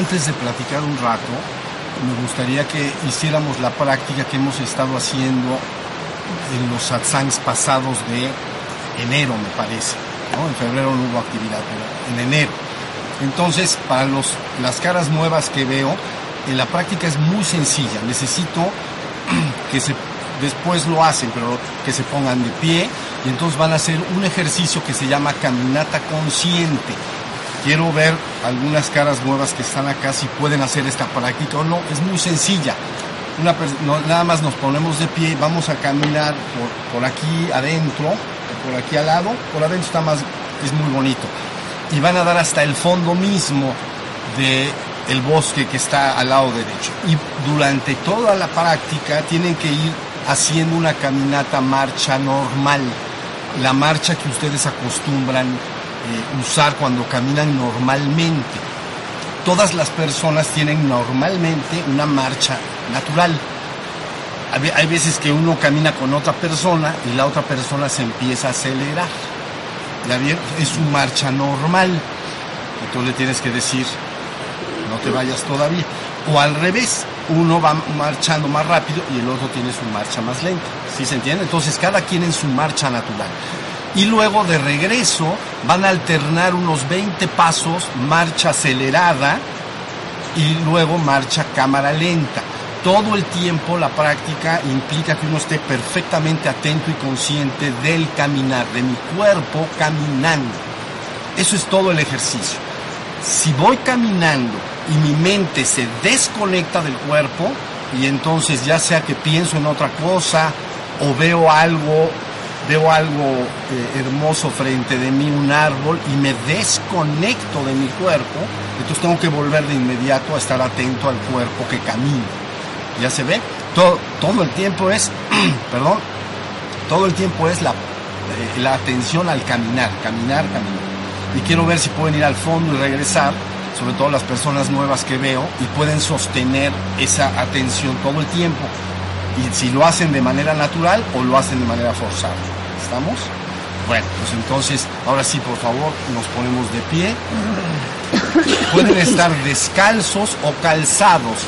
Antes de platicar un rato, me gustaría que hiciéramos la práctica que hemos estado haciendo en los satsangs pasados de enero, me parece. ¿no? En febrero no hubo actividad, pero en enero. Entonces, para los, las caras nuevas que veo, en la práctica es muy sencilla. Necesito que se, después lo hacen, pero que se pongan de pie y entonces van a hacer un ejercicio que se llama caminata consciente. Quiero ver algunas caras nuevas que están acá si pueden hacer esta práctica o no. Es muy sencilla. Una, nada más nos ponemos de pie, vamos a caminar por, por aquí adentro, por aquí al lado. Por adentro está más, es muy bonito. Y van a dar hasta el fondo mismo de bosque que está al lado derecho. Y durante toda la práctica tienen que ir haciendo una caminata marcha normal, la marcha que ustedes acostumbran eh, usar cuando caminan normalmente. Todas las personas tienen normalmente una marcha natural. Hay veces que uno camina con otra persona y la otra persona se empieza a acelerar. ¿Ya bien? Es su marcha normal. Y tú le tienes que decir, no te vayas todavía. O al revés, uno va marchando más rápido y el otro tiene su marcha más lenta. ¿Sí se entiende? Entonces cada quien en su marcha natural. Y luego de regreso van a alternar unos 20 pasos, marcha acelerada y luego marcha cámara lenta. Todo el tiempo la práctica implica que uno esté perfectamente atento y consciente del caminar, de mi cuerpo caminando. Eso es todo el ejercicio. Si voy caminando y mi mente se desconecta del cuerpo y entonces ya sea que pienso en otra cosa o veo algo veo algo eh, hermoso frente de mí, un árbol, y me desconecto de mi cuerpo, entonces tengo que volver de inmediato a estar atento al cuerpo que camina. ¿Ya se ve? Todo, todo el tiempo es, perdón, todo el tiempo es la, eh, la atención al caminar, caminar, caminar. Y quiero ver si pueden ir al fondo y regresar sobre todo las personas nuevas que veo, y pueden sostener esa atención todo el tiempo. Y si lo hacen de manera natural o lo hacen de manera forzada. Bueno, pues entonces, ahora sí, por favor, nos ponemos de pie. Pueden estar descalzos o calzados.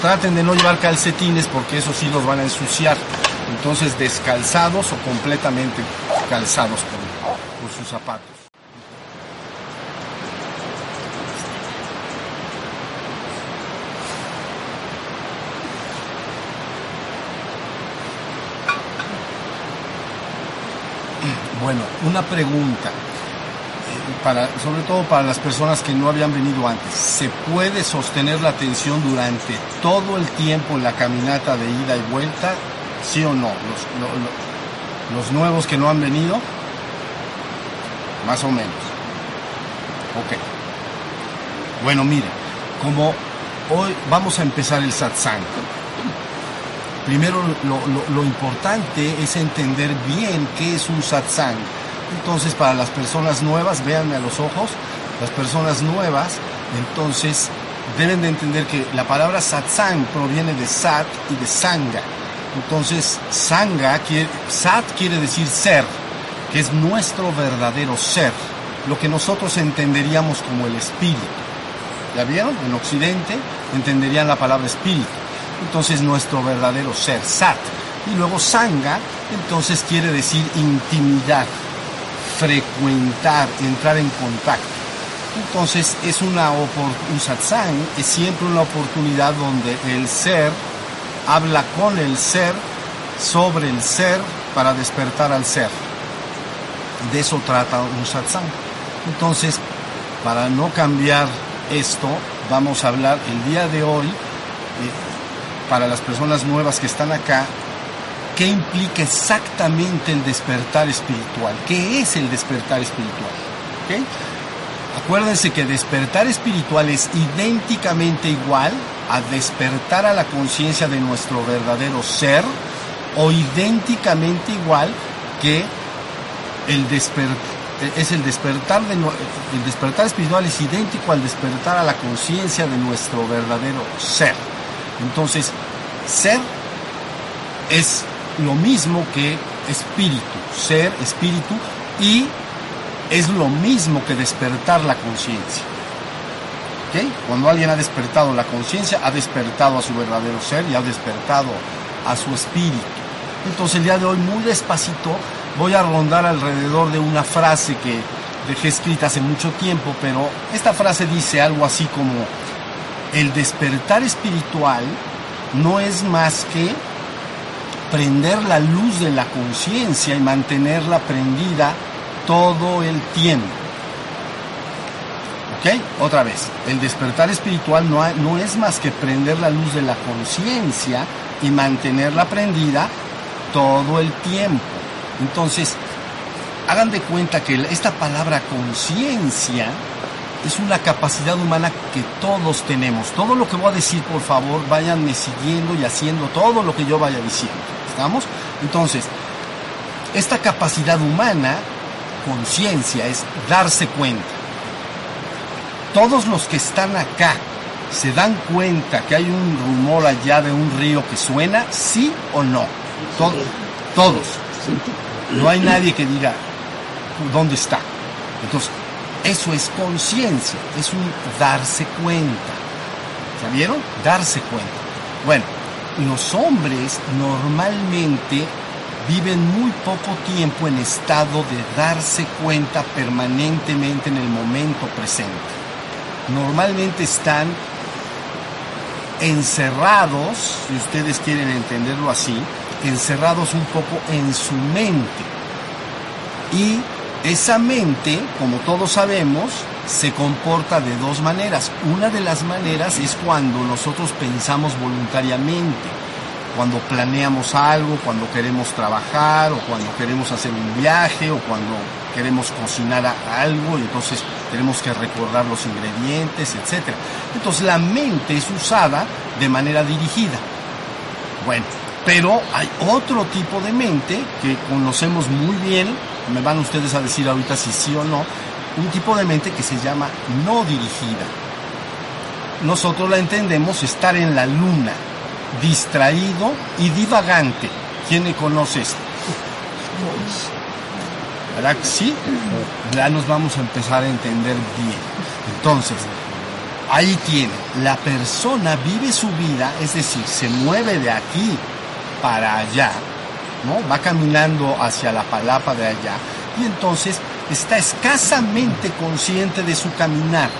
Traten de no llevar calcetines porque eso sí los van a ensuciar. Entonces, descalzados o completamente calzados con sus zapatos. Bueno, una pregunta, eh, para, sobre todo para las personas que no habían venido antes. ¿Se puede sostener la atención durante todo el tiempo en la caminata de ida y vuelta? ¿Sí o no? Los, lo, lo, los nuevos que no han venido, más o menos. Ok. Bueno, mire, como hoy vamos a empezar el satsang, primero lo, importante es entender bien qué es un satsang. Entonces, para las personas nuevas, véanme a los ojos, las personas nuevas, entonces deben de entender que la palabra satsang proviene de sat y de sanga. Entonces, sanga, quiere, sat quiere decir ser, que es nuestro verdadero ser, lo que nosotros entenderíamos como el espíritu. ¿Ya vieron? En Occidente entenderían la palabra espíritu entonces nuestro verdadero ser, sat. Y luego sanga, entonces quiere decir intimidad, frecuentar, entrar en contacto. Entonces es una un satsang, es siempre una oportunidad donde el ser habla con el ser, sobre el ser, para despertar al ser. De eso trata un satsang. Entonces, para no cambiar esto, vamos a hablar el día de hoy para las personas nuevas que están acá, qué implica exactamente el despertar espiritual, qué es el despertar espiritual. Acuérdense que despertar espiritual es idénticamente igual a despertar a la conciencia de nuestro verdadero ser o idénticamente igual que el es el despertar de el despertar espiritual es idéntico al despertar a la conciencia de nuestro verdadero ser. Entonces, ser es lo mismo que espíritu, ser, espíritu, y es lo mismo que despertar la conciencia. ¿Ok? Cuando alguien ha despertado la conciencia, ha despertado a su verdadero ser y ha despertado a su espíritu. Entonces el día de hoy, muy despacito, voy a rondar alrededor de una frase que dejé escrita hace mucho tiempo, pero esta frase dice algo así como, el despertar espiritual no es más que prender la luz de la conciencia y mantenerla prendida todo el tiempo. ¿Ok? Otra vez, el despertar espiritual no, no es más que prender la luz de la conciencia y mantenerla prendida todo el tiempo. Entonces, hagan de cuenta que esta palabra conciencia es una capacidad humana que todos tenemos. Todo lo que voy a decir, por favor, váyanme siguiendo y haciendo todo lo que yo vaya diciendo. ¿Estamos? Entonces, esta capacidad humana, conciencia, es darse cuenta. Todos los que están acá se dan cuenta que hay un rumor allá de un río que suena, sí o no. Todos. Todos. No hay nadie que diga dónde está. Entonces, eso es conciencia, es un darse cuenta. ¿Ya vieron? Darse cuenta. Bueno, los hombres normalmente viven muy poco tiempo en estado de darse cuenta permanentemente en el momento presente. Normalmente están encerrados, si ustedes quieren entenderlo así, encerrados un poco en su mente. Y esa mente, como todos sabemos, se comporta de dos maneras. Una de las maneras es cuando nosotros pensamos voluntariamente, cuando planeamos algo, cuando queremos trabajar o cuando queremos hacer un viaje o cuando queremos cocinar algo y entonces tenemos que recordar los ingredientes, etc. Entonces la mente es usada de manera dirigida. Bueno, pero hay otro tipo de mente que conocemos muy bien, me van ustedes a decir ahorita si sí o no, un tipo de mente que se llama no dirigida. Nosotros la entendemos estar en la luna, distraído y divagante. ¿Quién le conoce esto? ¿Verdad que sí? Ya nos vamos a empezar a entender bien. Entonces, ahí tiene, la persona vive su vida, es decir, se mueve de aquí para allá, Va caminando hacia la palapa de allá y entonces está escasamente consciente de su caminar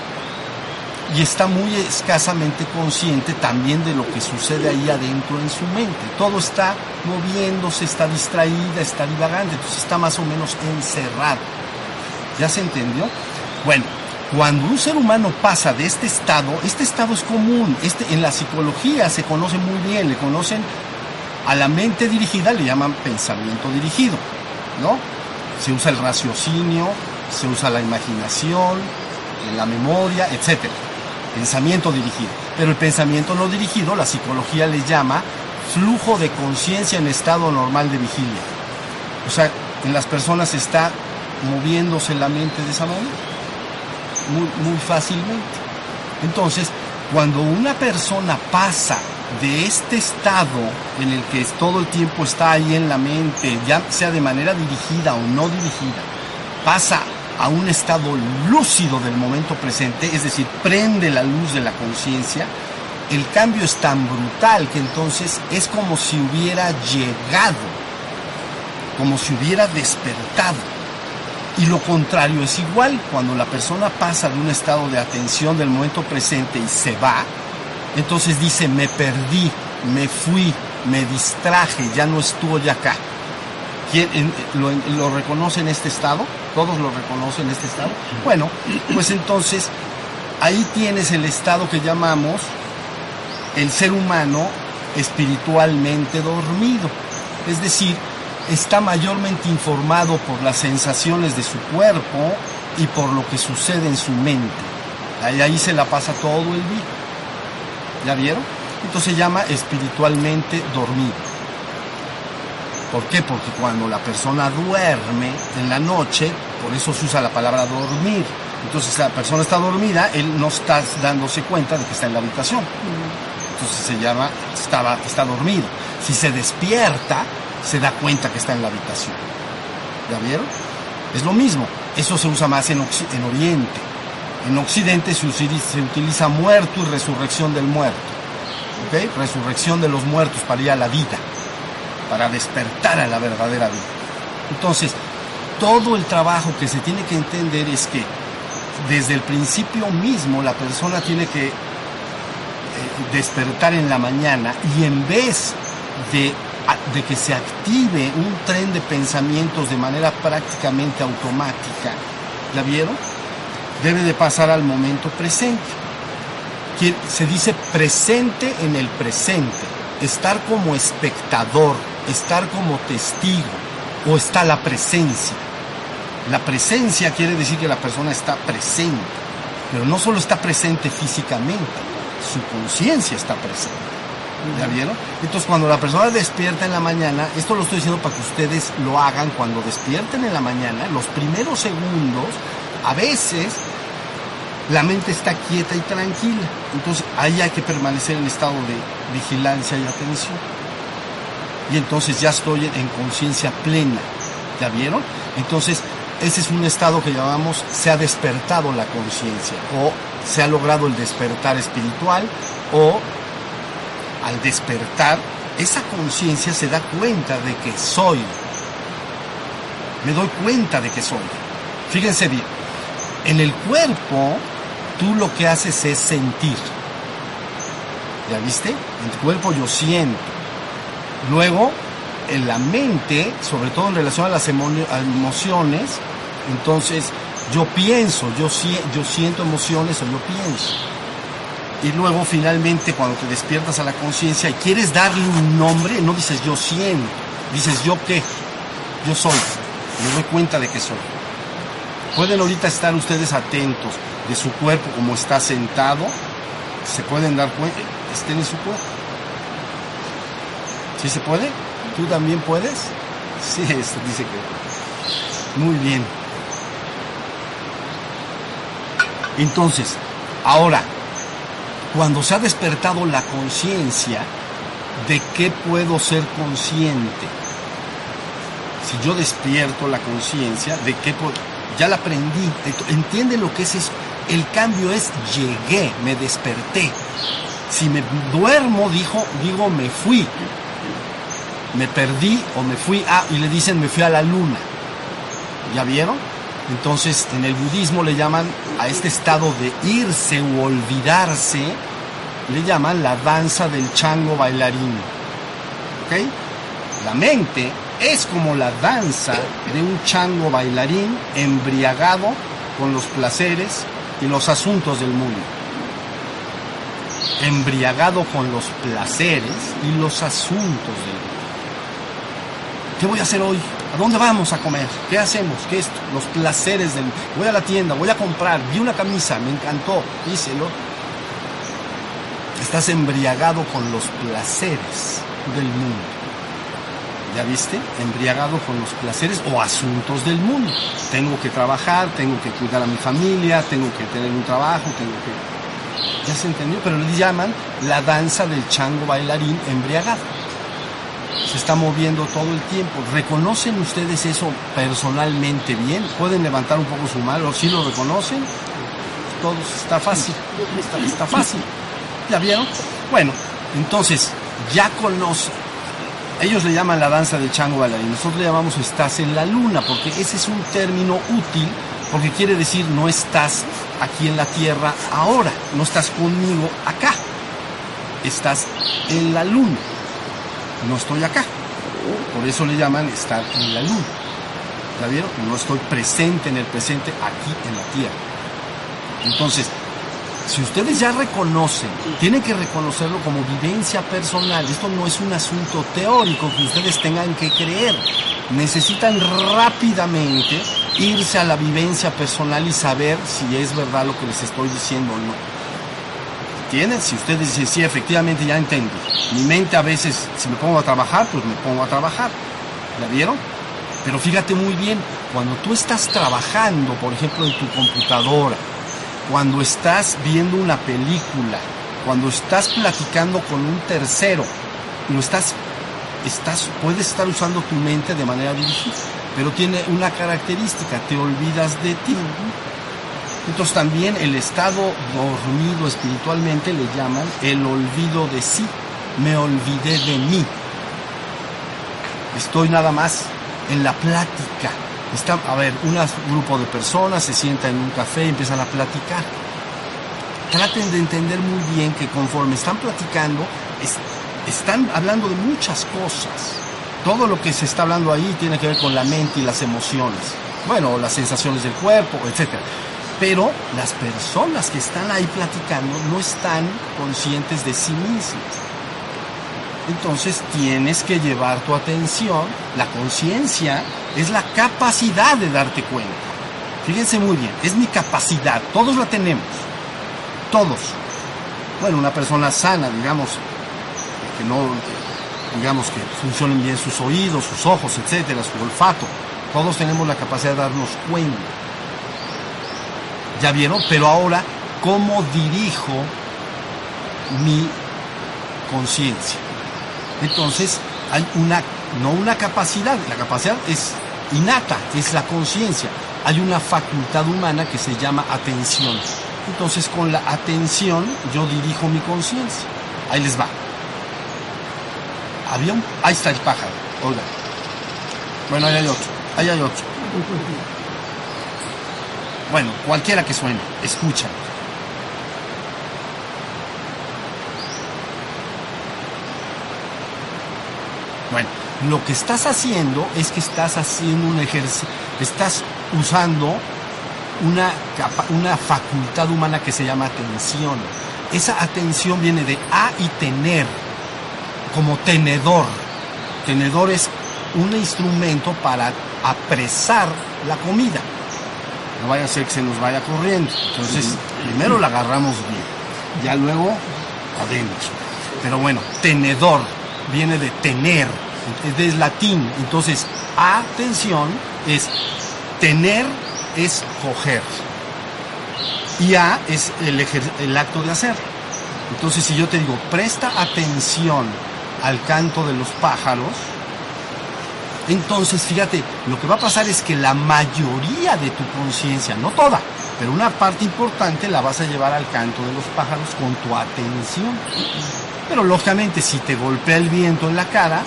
y está muy escasamente consciente también de lo que sucede ahí adentro en su mente. Todo está moviéndose, está distraída, está divagante, entonces está más o menos encerrado. ¿Ya se entendió? Bueno, cuando un ser humano pasa de este estado, este estado es común, este, en la psicología se conoce muy bien, le conocen a la mente dirigida le llaman pensamiento dirigido, ¿no? Se usa el raciocinio, se usa la imaginación, la memoria, etc. Pensamiento dirigido. Pero el pensamiento no dirigido, la psicología le llama flujo de conciencia en estado normal de vigilia. O sea, en las personas está moviéndose la mente de esa manera, muy, muy fácilmente. Entonces, cuando una persona pasa de este estado en el que todo el tiempo está ahí en la mente, ya sea de manera dirigida o no dirigida, pasa a un estado lúcido del momento presente, es decir, prende la luz de la conciencia, el cambio es tan brutal que entonces es como si hubiera llegado, como si hubiera despertado. Y lo contrario es igual, cuando la persona pasa de un estado de atención del momento presente y se va, entonces dice, me perdí, me fui, me distraje, ya no estoy acá. ¿Quién, lo, ¿Lo reconoce en este estado? ¿Todos lo reconocen en este estado? Bueno, pues entonces ahí tienes el estado que llamamos el ser humano espiritualmente dormido. Es decir, está mayormente informado por las sensaciones de su cuerpo y por lo que sucede en su mente. Ahí, ahí se la pasa todo el día. ¿Ya vieron? Entonces se llama espiritualmente dormido. ¿Por qué? Porque cuando la persona duerme en la noche, por eso se usa la palabra dormir. Entonces la persona está dormida, él no está dándose cuenta de que está en la habitación. Entonces se llama, estaba, está dormido. Si se despierta, se da cuenta que está en la habitación. ¿Ya vieron? Es lo mismo. Eso se usa más en, en Oriente. En Occidente se utiliza, muerto y resurrección del muerto. ¿Ok? Resurrección de los muertos para ir a la vida, para despertar a la verdadera vida. Entonces, todo el trabajo que se tiene que entender es que desde el principio mismo la persona tiene que eh, despertar en la mañana y en vez de, de que se active un tren de pensamientos de manera prácticamente automática, ¿la vieron? Debe de pasar al momento presente. Se dice presente en el presente, estar como espectador, estar como testigo o está la presencia. La presencia quiere decir que la persona está presente, pero no solo está presente físicamente, su conciencia está presente. ¿Ya vieron? Entonces cuando la persona despierta en la mañana, esto lo estoy diciendo para que ustedes lo hagan cuando despierten en la mañana, los primeros segundos, a veces la mente está quieta y tranquila. Entonces ahí hay que permanecer en estado de vigilancia y atención. Y entonces ya estoy en conciencia plena. ¿Ya vieron? Entonces ese es un estado que llamamos se ha despertado la conciencia o se ha logrado el despertar espiritual o al despertar esa conciencia se da cuenta de que soy. Me doy cuenta de que soy. Fíjense bien, en el cuerpo tú lo que haces es sentir. ¿Ya viste? En el cuerpo yo siento. Luego, en la mente, sobre todo en relación a las emociones, entonces, yo pienso, yo, yo siento emociones o yo pienso. Y luego finalmente cuando te despiertas a la conciencia y quieres darle un nombre, no dices yo siento, dices yo qué, yo soy, me doy cuenta de que soy. Pueden ahorita estar ustedes atentos de su cuerpo como está sentado, se pueden dar cuenta, estén en su cuerpo. ¿Sí se puede? ¿Tú también puedes? Sí, dice que. Muy bien. Entonces, ahora, cuando se ha despertado la conciencia, ¿de qué puedo ser consciente? Si yo despierto la conciencia, ¿de qué puedo? Ya la aprendí. ¿Entiende lo que es eso? El cambio es llegué, me desperté. Si me duermo, dijo, digo me fui. Me perdí o me fui a, y le dicen me fui a la luna. ¿Ya vieron? Entonces, en el budismo le llaman a este estado de irse u olvidarse, le llaman la danza del chango bailarín. ¿Ok? La mente es como la danza de un chango bailarín embriagado con los placeres y los asuntos del mundo. Embriagado con los placeres y los asuntos del mundo. ¿Qué voy a hacer hoy? ¿A dónde vamos a comer? ¿Qué hacemos? ¿Qué es Los placeres del... Voy a la tienda, voy a comprar, vi una camisa, me encantó, díselo. Estás embriagado con los placeres del mundo. ¿Ya viste? Embriagado con los placeres o asuntos del mundo. Tengo que trabajar, tengo que cuidar a mi familia, tengo que tener un trabajo, tengo que... ¿Ya se entendió? Pero le llaman la danza del chango bailarín embriagado se está moviendo todo el tiempo. ¿Reconocen ustedes eso personalmente bien? ¿Pueden levantar un poco su mano? ¿Sí lo reconocen? Todo está fácil, está, fácil. ¿Ya vieron? Bueno, entonces, ya conocen. Ellos le llaman la danza del chango bailarín. Nosotros le llamamos estás en la luna, porque ese es un término útil, porque quiere decir no estás aquí en la tierra ahora, no estás conmigo acá, estás en la luna no estoy acá. Por eso le llaman estar en la luna. ¿Ya vieron? No estoy presente en el presente aquí en la tierra. Entonces, si ustedes ya reconocen, tienen que reconocerlo como vivencia personal. Esto no es un asunto teórico que ustedes tengan que creer. Necesitan rápidamente irse a la vivencia personal y saber si es verdad lo que les estoy diciendo o no. Si ustedes dicen, sí, efectivamente ya entendí. Mi mente a veces, si me pongo a trabajar, pues me pongo a trabajar. ¿La vieron? Pero fíjate muy bien, cuando tú estás trabajando, por ejemplo, en tu computadora, cuando estás viendo una película, cuando estás platicando con un tercero, no estás, estás, puedes estar usando tu mente de manera dirigida. pero tiene una característica, te olvidas de ti. Entonces también el estado dormido espiritualmente le llaman el olvido de sí. Me olvidé de mí. Estoy nada más en la plática. Está, a ver, un grupo de personas se sienta en un café y empiezan a platicar. Traten de entender muy bien que conforme están platicando, están hablando de muchas cosas. Todo lo que se está hablando ahí tiene que ver con la mente y las emociones. Bueno, las sensaciones del cuerpo, etcétera pero las personas que están ahí platicando no están conscientes de sí mismas. Entonces tienes que llevar tu atención, la conciencia es la capacidad de darte cuenta. Fíjense muy bien, es mi capacidad, todos la tenemos, todos. Bueno, una persona sana, digamos, que no, digamos que funcionen bien sus oídos, sus ojos, etcétera, su olfato, todos tenemos la capacidad de darnos cuenta. ¿Ya vieron? Pero ahora, ¿cómo dirijo mi conciencia? Entonces, hay una, no una capacidad, la capacidad es innata, es la conciencia. Hay una facultad humana que se llama atención. Entonces, con la atención yo dirijo mi conciencia. Ahí les va. Había un, ahí está el pájaro, oiga. Bueno, ahí hay otro, ahí hay otro. Bueno, cualquiera que suene, escucha. Bueno, lo que estás haciendo es que estás haciendo un ejercicio, estás usando una, una facultad humana que se llama atención. Esa atención viene de a y tener, como tenedor. Tenedor es un instrumento para apresar la comida no vaya a ser que se nos vaya corriendo. Entonces, primero la agarramos bien, ya luego adentro. Pero bueno, tenedor viene de tener, es latín. Entonces, atención es tener, es coger. Y a es el, el acto de hacer. Entonces, si yo te digo, presta atención al canto de los pájaros, entonces, fíjate, lo que va a pasar es que la mayoría de tu conciencia, no toda, pero una parte importante la vas a llevar al canto de los pájaros con tu atención. Pero lógicamente, si te golpea el viento en la cara,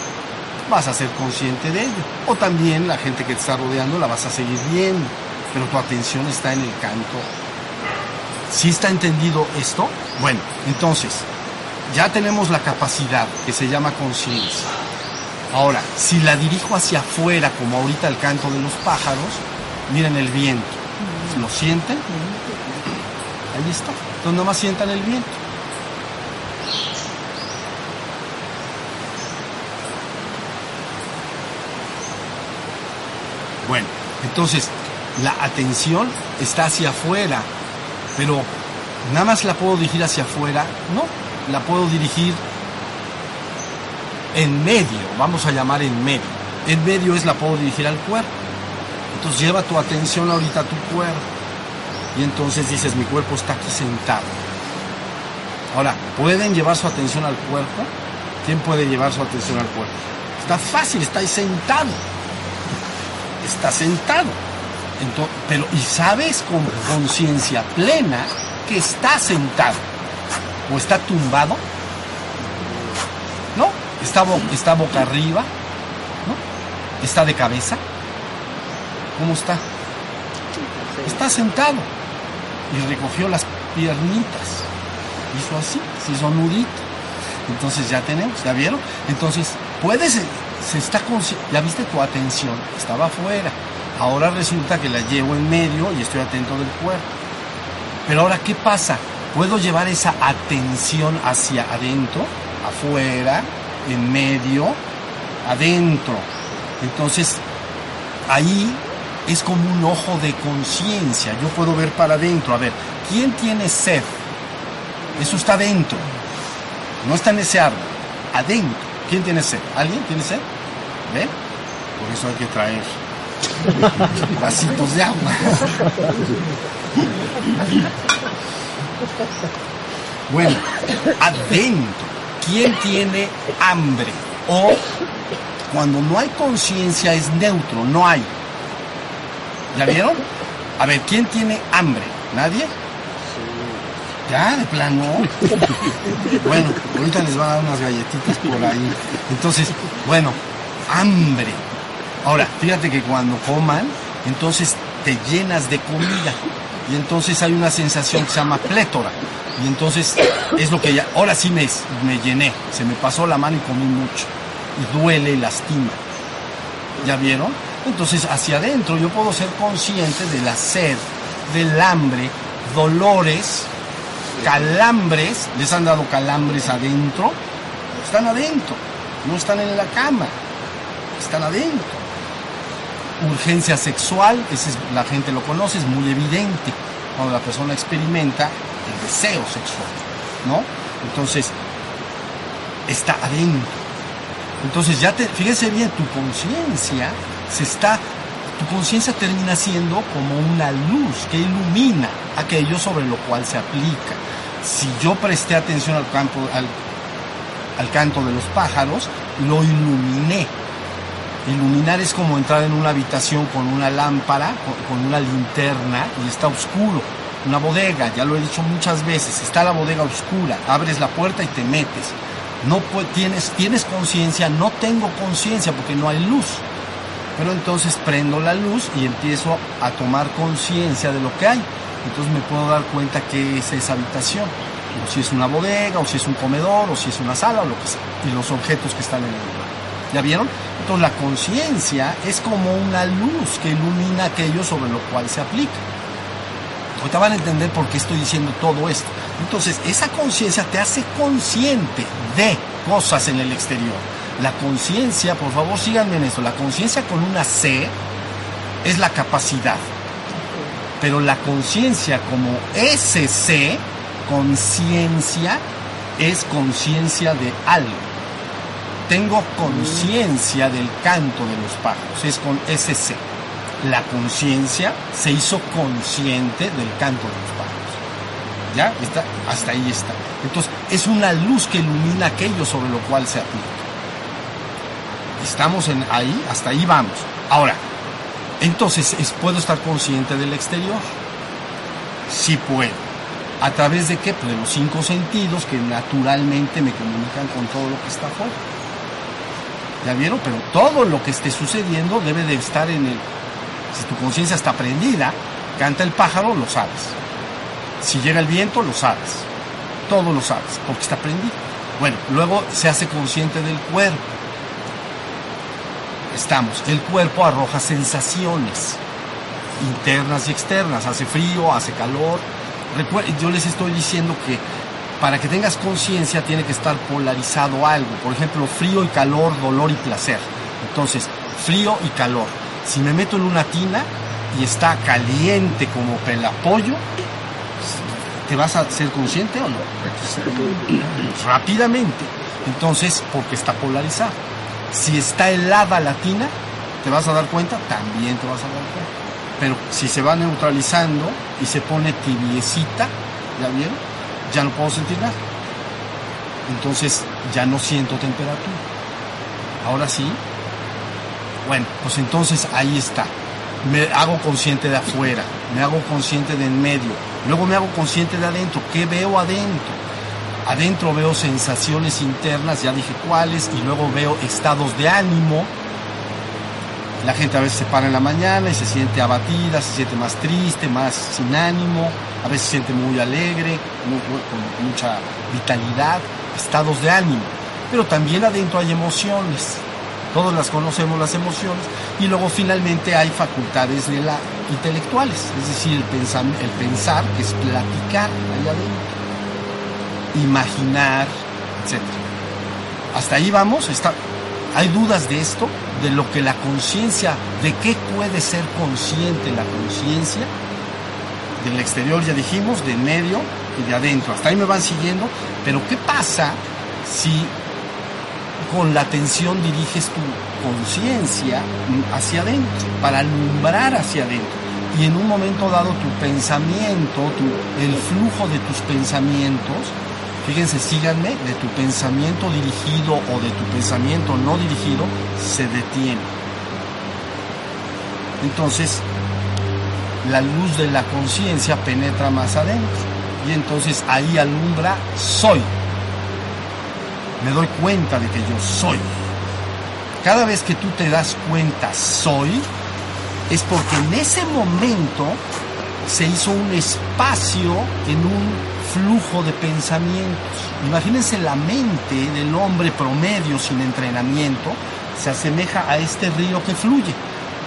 vas a ser consciente de ello. O también la gente que te está rodeando la vas a seguir viendo, pero tu atención está en el canto. ¿Sí está entendido esto? Bueno, entonces, ya tenemos la capacidad que se llama conciencia Ahora, si la dirijo hacia afuera, como ahorita el canto de los pájaros, miren el viento. ¿Lo sienten? Ahí está. Entonces nomás sientan el viento. Bueno, entonces la atención está hacia afuera, pero nada más la puedo dirigir hacia afuera, no, la puedo dirigir en medio, vamos a llamar en medio. En medio es la puedo dirigir al cuerpo. Entonces lleva tu atención ahorita a tu cuerpo. Y entonces dices, mi cuerpo está aquí sentado. Ahora, ¿pueden llevar su atención al cuerpo? ¿Quién puede llevar su atención al cuerpo? Está fácil, está ahí sentado. Está sentado. Entonces, pero, y sabes con conciencia plena que está sentado o está tumbado está, boca arriba, ¿no? Está de cabeza. ¿Cómo está? Está sentado y recogió las piernitas. Hizo así, se hizo nudito. Entonces ya tenemos, ¿ya vieron? Entonces, puedes, se está ya viste tu atención, estaba afuera. Ahora resulta que la llevo en medio y estoy atento del cuerpo. Pero ahora, ¿qué pasa? Puedo llevar esa atención hacia adentro, afuera, en medio, adentro. Entonces, ahí es como un ojo de conciencia. Yo puedo ver para adentro. A ver, ¿quién tiene sed? Eso está adentro. No está en ese árbol. Adentro. ¿Quién tiene sed? ¿Alguien tiene sed? ¿Ve? Por eso hay que traer vasitos de agua. bueno, adentro quién tiene hambre o Cuando no hay conciencia es neutro, no hay. ¿Ya vieron? A ver, ¿quién tiene hambre? ¿Nadie? Ya, de plano. Bueno, ahorita les va a dar unas galletitas por ahí. Entonces, bueno, hambre. Ahora, fíjate que cuando coman, entonces te llenas de comida. Y entonces hay una sensación que se llama plétora. Y entonces es lo que ya, ahora sí me, me llené, se me pasó la mano y comí mucho. Y duele y lastima. ¿Ya vieron? Entonces hacia adentro yo puedo ser consciente de la sed, del hambre, dolores, calambres. ¿Les han dado calambres adentro? Están adentro, no están en la cama, están adentro. Urgencia sexual, la gente lo conoce, es muy evidente cuando la persona experimenta el deseo sexual, ¿no? Entonces, está adentro. Entonces ya te, fíjese bien, tu conciencia se está, tu conciencia termina siendo como una luz que ilumina aquello sobre lo cual se aplica. Si yo presté atención al campo, al, al canto de los pájaros, lo iluminé. Iluminar es como entrar en una habitación con una lámpara, con, una linterna y está oscuro una bodega, ya lo he dicho muchas veces, está la bodega oscura, abres la puerta y te metes. No tienes tienes conciencia, no tengo conciencia porque no hay luz. Pero entonces prendo la luz y empiezo a tomar conciencia de lo que hay. Entonces me puedo dar cuenta que es esa habitación. O si es una bodega, o si es un comedor, o si es una sala, o lo que sea. Y los objetos que están en el lugar. ¿Ya vieron? Entonces la conciencia es como una luz que ilumina aquello sobre lo cual se aplica. Ahorita van a entender por qué estoy diciendo todo esto. Entonces, esa conciencia te hace consciente de cosas en el exterior. La conciencia, por favor, síganme en esto. La conciencia con una C es la capacidad. Pero la conciencia como SC, conciencia, es conciencia de algo. Tengo conciencia del canto de los pájaros, es con SC la conciencia se hizo consciente del canto de los pájaros. ¿Ya? Está, hasta ahí está. Entonces, es una luz que ilumina aquello sobre lo cual se aplica. Estamos en ahí, hasta ahí vamos. Ahora, entonces, ¿puedo estar consciente del exterior? Sí puedo. ¿A través de qué? Pues de los cinco sentidos que naturalmente me comunican con todo lo que está afuera. ¿Ya vieron? Pero todo lo que esté sucediendo debe de estar en el si tu conciencia está prendida, canta el pájaro, lo sabes. Si llega el viento, lo sabes. Todo lo sabes, porque está prendido. Bueno, luego se hace consciente del cuerpo. Estamos, el cuerpo arroja sensaciones internas y externas, hace frío, hace calor. Yo les estoy diciendo que para que tengas conciencia tiene que estar polarizado algo. Por ejemplo, frío y calor, dolor y placer. Entonces, frío y calor si me meto en una tina y está caliente como pelapollo, ¿te vas a ser consciente o no? Rápidamente. Entonces, porque está polarizado. Si está helada la tina, ¿te vas a dar cuenta? También te vas a dar cuenta. Pero si se va neutralizando y se pone tibiecita, ¿ya vieron? Ya no puedo sentir nada. Entonces ya no siento temperatura. Ahora sí, bueno, pues entonces ahí está. Me hago consciente de afuera, me hago consciente de en medio, luego me hago consciente de adentro. ¿Qué veo adentro? Adentro veo sensaciones internas, ya dije cuáles, y luego veo estados de ánimo. La gente a veces se para en la mañana y se siente abatida, se siente más triste, más sin ánimo, a veces se siente muy alegre, con mucha vitalidad, estados de ánimo. Pero también adentro hay emociones, todos las conocemos las emociones, y luego finalmente hay facultades de la, intelectuales, es decir, el pensar, el pensar que es platicar allá adentro, imaginar, etc. Hasta ahí vamos, está, hay dudas de esto, de lo que la conciencia, de qué puede ser consciente la conciencia, del exterior ya dijimos, del medio y de adentro. Hasta ahí me van siguiendo, pero ¿qué pasa si con la atención diriges tu conciencia hacia adentro, para alumbrar hacia adentro. Y en un momento dado tu pensamiento, tu, el flujo de tus pensamientos fíjense, síganme, de tu pensamiento dirigido o de tu pensamiento no dirigido, se detiene. Entonces, la luz de la conciencia penetra más adentro y entonces ahí alumbra soy. Me doy cuenta de que yo soy. Cada vez que tú te das cuenta soy, es porque en ese momento se hizo un espacio en un flujo de pensamientos. Imagínense la mente del hombre promedio sin entrenamiento se asemeja a este río que fluye,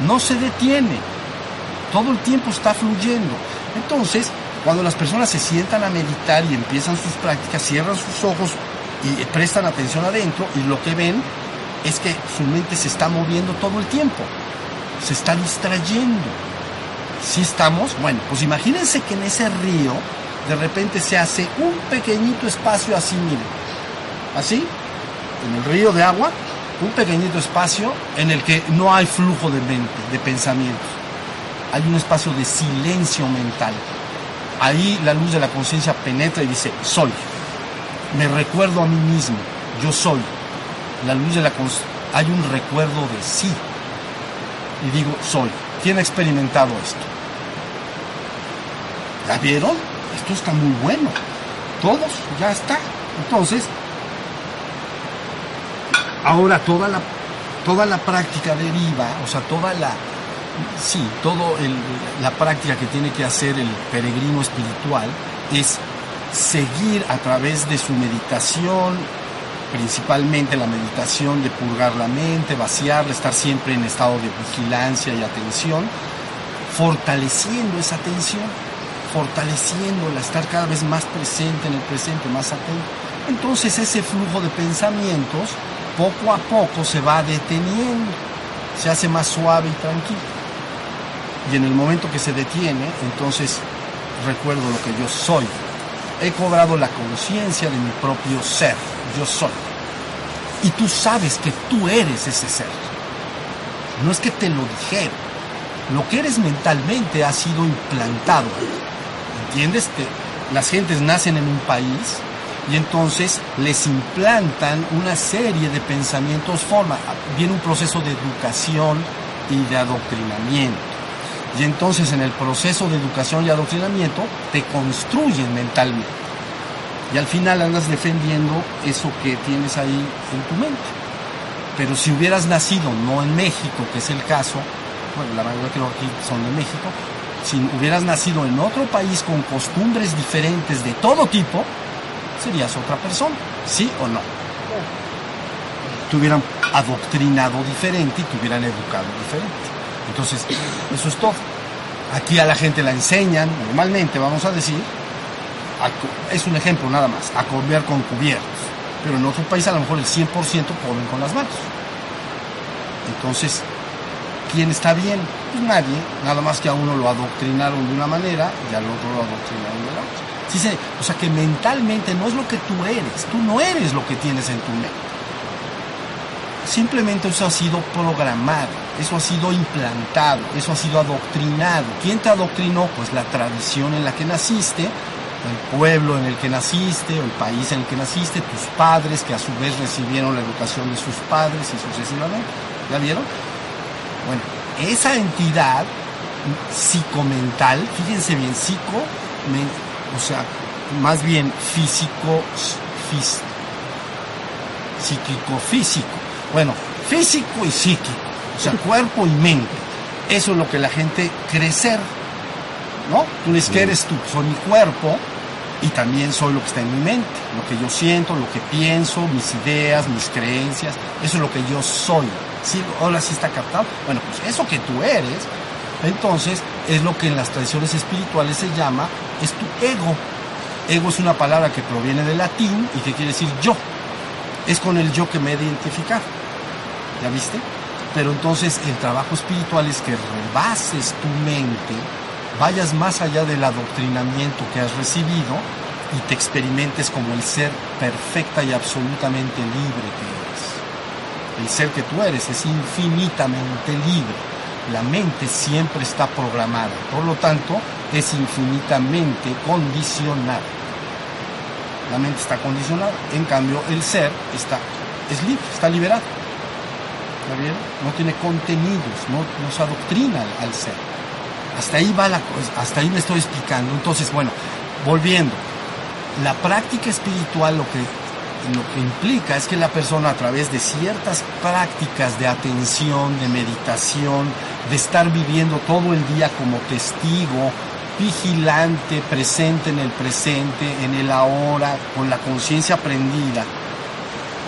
no se detiene, todo el tiempo está fluyendo. Entonces, cuando las personas se sientan a meditar y empiezan sus prácticas, cierran sus ojos y prestan atención adentro y lo que ven es que su mente se está moviendo todo el tiempo, se está distrayendo. Si estamos, bueno, pues imagínense que en ese río de repente se hace un pequeñito espacio así, miren, así, en el río de agua, un pequeñito espacio en el que no hay flujo de mente, de pensamientos. Hay un espacio de silencio mental. Ahí la luz de la conciencia penetra y dice, soy. Me recuerdo a mí mismo, yo soy. La luz de la conciencia, hay un recuerdo de sí. Y digo, soy. ¿Quién ha experimentado esto? ¿Ya vieron? Esto está muy bueno. Todos, ya está. Entonces, ahora toda la, toda la práctica deriva, o sea, toda la, sí, todo la práctica que tiene que hacer el peregrino espiritual es seguir a través de su meditación, principalmente la meditación de purgar la mente, vaciarla, estar siempre en estado de vigilancia y atención, fortaleciendo esa atención, fortaleciéndola, estar cada vez más presente en el presente, más atento. Entonces ese flujo de pensamientos poco a poco se va deteniendo, se hace más suave y tranquilo. Y en el momento que se detiene, entonces recuerdo lo que yo soy. He cobrado la conciencia de mi propio ser, yo soy. Y tú sabes que tú eres ese ser. No es que te lo dijeron. Lo que eres mentalmente ha sido implantado. ¿Entiendes? Las gentes nacen en un país y entonces les implantan una serie de pensamientos, forma, viene un proceso de educación y de adoctrinamiento. Y entonces en el proceso de educación y adoctrinamiento te construyen mentalmente. Y al final andas defendiendo eso que tienes ahí en tu mente. Pero si hubieras nacido no en México, que es el caso, bueno, la mayoría creo que son de México, si hubieras nacido en otro país con costumbres diferentes de todo tipo, serías otra persona, ¿sí o no? Te hubieran adoctrinado diferente y te hubieran educado diferente. Entonces, eso es todo. Aquí a la gente la enseñan, normalmente vamos a decir, es un ejemplo nada más, a comer con cubiertos. Pero en otro país a lo mejor el 100% comen con las manos. Entonces, ¿quién está bien? Pues nadie, nada más que a uno lo adoctrinaron de una manera y al otro lo adoctrinaron de la otra. Sí, o sea que mentalmente no es lo que tú eres, tú no eres lo que tienes en tu mente. Simplemente eso ha sido programado, eso ha sido implantado, eso ha sido adoctrinado. ¿Quién te adoctrinó? Pues la tradición en la que naciste, el pueblo en el que naciste, el país en el que naciste, tus padres que a su vez recibieron la educación de sus padres y sucesivamente. ¿Ya vieron? Bueno, esa entidad psicomental, fíjense bien, psico, o sea, más bien físico, psíquico, físico. Bueno, físico y psíquico, o sea, cuerpo y mente. Eso es lo que la gente cree ser, ¿no? Tú dices que eres tú, soy mi cuerpo y también soy lo que está en mi mente, lo que yo siento, lo que pienso, mis ideas, mis creencias, eso es lo que yo soy. ¿Sí? Ahora sí está captado. Bueno, pues eso que tú eres, entonces es lo que en las tradiciones espirituales se llama, es tu ego. Ego es una palabra que proviene del latín y que quiere decir yo. Es con el yo que me he de identificar. ¿Ya viste? Pero entonces el trabajo espiritual es que rebases tu mente, vayas más allá del adoctrinamiento que has recibido y te experimentes como el ser perfecta y absolutamente libre que eres. El ser que tú eres es infinitamente libre. La mente siempre está programada, por lo tanto es infinitamente condicionada. La mente está condicionada. En cambio, el ser está, es libre, está liberado. ¿Está bien? No tiene contenidos, no, no se adoctrina al, ser. Hasta ahí va la hasta ahí me estoy explicando. Entonces, bueno, volviendo. La práctica espiritual lo que lo que implica es que la persona a través de ciertas prácticas de atención, de meditación, de estar viviendo todo el día como testigo, vigilante, presente en el presente, en el ahora, con la conciencia prendida,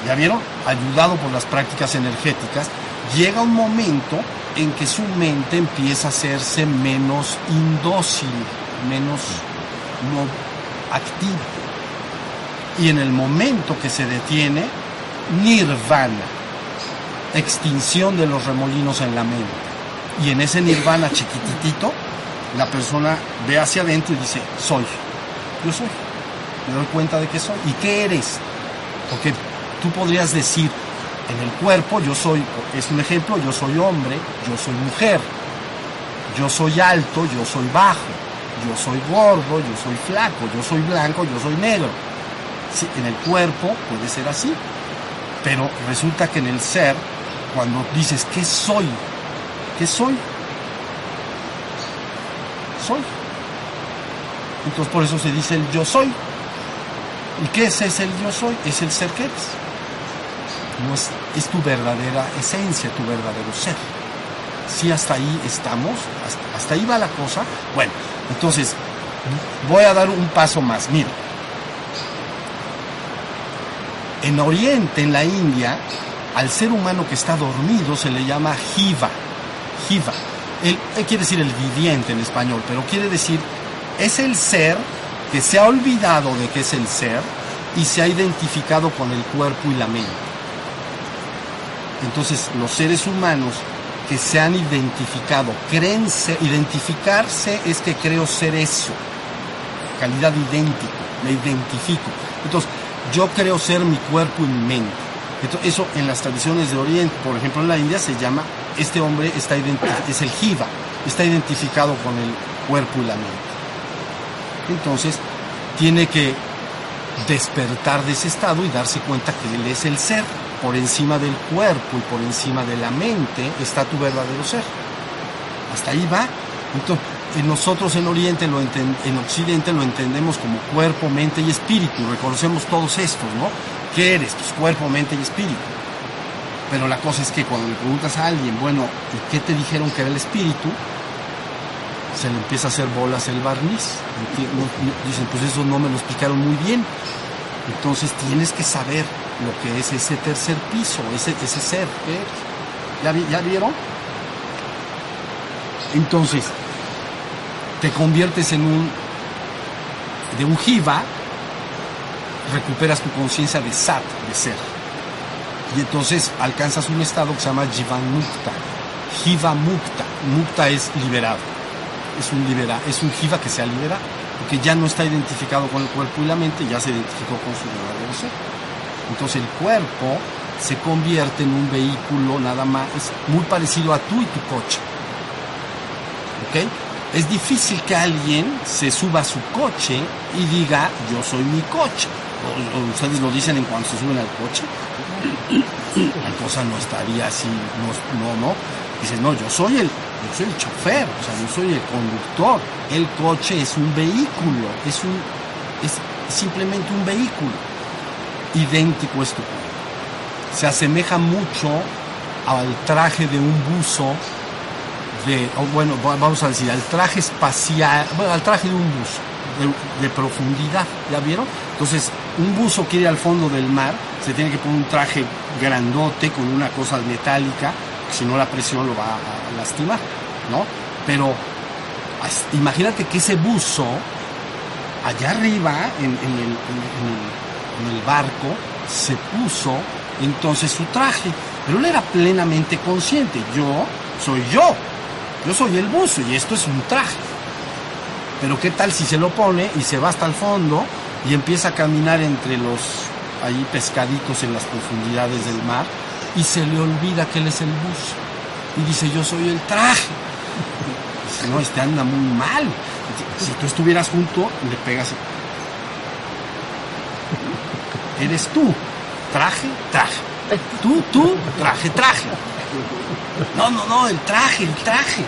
¿ya vieron? Ayudado por las prácticas energéticas, llega un momento en que su mente empieza a hacerse menos indócil, menos no activa y en el momento que se detiene, nirvana, extinción de los remolinos en la mente. Y en ese nirvana chiquititito, la persona ve hacia adentro y dice, soy, yo soy, me doy cuenta de que soy. ¿Y qué eres? Porque tú podrías decir, en el cuerpo yo soy, es un ejemplo, yo soy hombre, yo soy mujer, yo soy alto, yo soy bajo, yo soy gordo, yo soy flaco, yo soy blanco, yo soy negro En el cuerpo puede ser así, pero resulta que en el ser, cuando dices, ¿qué soy? ¿Qué soy? Soy. Entonces por eso se dice el yo soy. ¿Y qué es el yo soy? Es el ser que eres. No es, es tu verdadera esencia, tu verdadero ser. Si hasta ahí estamos, hasta, hasta ahí va la cosa. Bueno, entonces voy a dar un paso más. Mira, en Oriente, en la India, al ser humano que está dormido se le llama jiva. Jiva. Él, quiere decir el viviente en español, pero quiere decir es el ser que se ha olvidado de que es el ser y se ha identificado con el cuerpo y la mente. Entonces, los seres humanos que se han identificado, creen identificarse es que creo ser eso, calidad idéntico, me identifico. Entonces, yo creo ser mi cuerpo y mi mente. eso en las tradiciones de Oriente, por ejemplo en la India se llama, este hombre está es el jiva, está identificado con el cuerpo y la mente. Entonces, tiene que despertar de ese estado y darse cuenta que él es el ser. Por encima del cuerpo y por encima de la mente está tu verdadero ser. Hasta ahí va. Entonces, nosotros en Oriente, lo en Occidente lo entendemos como cuerpo, mente y espíritu, reconocemos todos estos, ¿no? ¿Qué eres? Pues cuerpo, mente y espíritu. Pero la cosa es que cuando le preguntas a alguien, bueno, ¿y qué te dijeron que era el espíritu? Se le empieza a hacer bolas el barniz. Dicen, pues eso no me lo explicaron muy bien. Entonces tienes que saber lo que es ese tercer piso, ese, ese ser. ¿Ya, ¿Ya vieron? Entonces, te conviertes en un, de un jiva, recuperas tu conciencia de sat, de ser. Y entonces alcanzas un estado que se llama Jivan Mukta. Jiva Mukta. Mukta es liberado. Es un, es un jiva que se ha liberado, porque ya no está identificado con el cuerpo y la mente, ya se identificó con su verdadero ser. Entonces el cuerpo se convierte en un vehículo nada más, es muy parecido a tú y tu coche. ¿Ok? Es difícil que alguien se suba a su coche y diga, yo soy mi coche. O, ustedes lo dicen en cuanto se suben al coche. La cosa no estaría así, no, no, no. Dicen, no, yo soy el, yo soy el chofer, o sea, yo soy el conductor. El coche es un vehículo, es un, es simplemente un vehículo. Idéntico es tu Se asemeja mucho al traje de un buzo de, bueno, vamos a decir, al traje espacial, bueno, al traje de un buzo, de, profundidad, ¿ya vieron? Entonces, un buzo que ir al fondo del mar, se tiene que poner un traje grandote con una cosa metálica, si no la presión lo va a lastimar, ¿no? Pero imagínate que ese buzo, allá arriba, en, el, en el barco, se puso entonces su traje, pero él era plenamente consciente, yo soy yo, yo soy el buzo y esto es un traje. Pero qué tal si se lo pone y se va hasta el fondo y empieza a caminar entre los ahí pescaditos en las profundidades del mar y se le olvida que él es el buzo. Y dice, yo soy el traje. Dice, no, este anda muy mal. Si tú estuvieras junto, le pegas. eres tú. Traje, traje. Tú, tú, traje, traje. No, no, no, el traje, el traje.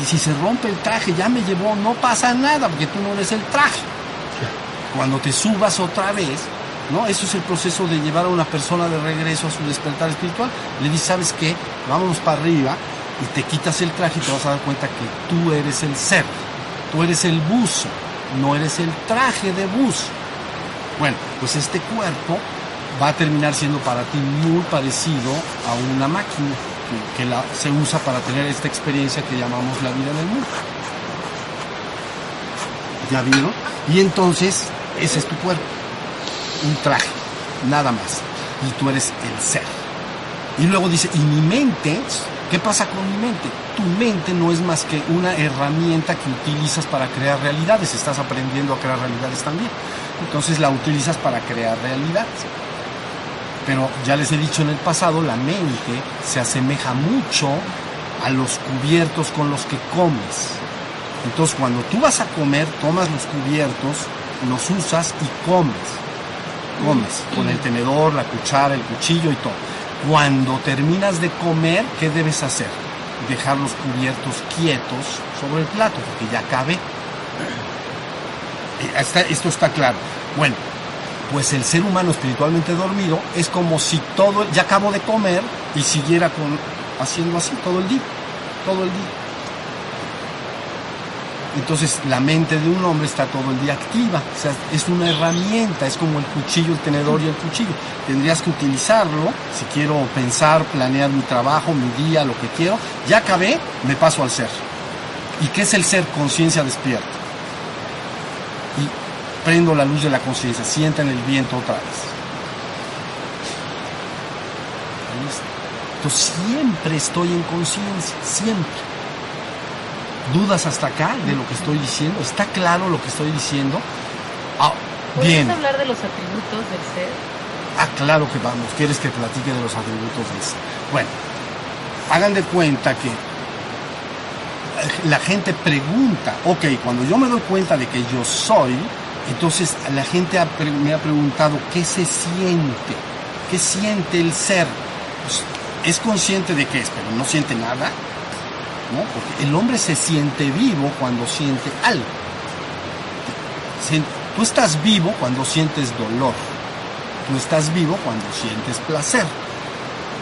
Y, si se rompe el traje, ya me llevó, no pasa nada, porque tú no eres el traje. Cuando te subas otra vez, ¿no? Eso es el proceso de llevar a una persona de regreso a su despertar espiritual. Le dices, ¿sabes qué? Vámonos para arriba y te quitas el traje y te vas a dar cuenta que tú eres el ser, tú eres el buzo, no eres el traje de buzo. Bueno, pues este cuerpo va a terminar siendo para ti muy parecido a una máquina que, la, se usa para tener esta experiencia que llamamos la vida en el mundo. ¿Ya vieron? Y entonces, ese es tu cuerpo un traje, nada más. Y tú eres el ser. Y luego dice, y mi mente, ¿qué pasa con mi mente? Tu mente no es más que una herramienta que utilizas para crear realidades. Estás aprendiendo a crear realidades también. Entonces la utilizas para crear realidades. Pero ya les he dicho en el pasado, la mente se asemeja mucho a los cubiertos con los que comes. Entonces cuando tú vas a comer, tomas los cubiertos, los usas y comes comes, con el tenedor, la cuchara, el cuchillo y todo. Cuando terminas de comer, ¿qué debes hacer? Dejar los cubiertos quietos sobre el plato, porque ya cabe. Esto está claro. Bueno, pues el ser humano espiritualmente dormido es como si todo, ya acabo de comer y siguiera con, haciendo así todo el día, todo el día. Entonces la mente de un hombre está todo el día activa, o sea, es una herramienta, es como el cuchillo, el tenedor y el cuchillo. Tendrías que utilizarlo si quiero pensar, planear mi trabajo, mi día, lo que quiero. Ya acabé, me paso al ser. ¿Y qué es el ser? Conciencia despierta. Prendo la luz de la conciencia, sienta en el viento otra vez. Entonces siempre estoy en conciencia, siempre dudas hasta acá de lo que estoy diciendo? ¿Está claro lo que estoy diciendo? Ah, ¿Puedes hablar de los atributos del ser? Ah, claro que vamos. ¿Quieres que platique de los atributos del ser? Bueno, hagan de cuenta que la gente pregunta, ok, cuando yo me doy cuenta de que yo soy, entonces la gente me ha preguntado, ¿qué se siente? ¿Qué siente el ser? Pues, es consciente de qué es, pero no siente nada. Porque el hombre se siente vivo cuando siente algo. Tú estás vivo cuando sientes dolor. Tú estás vivo cuando sientes placer.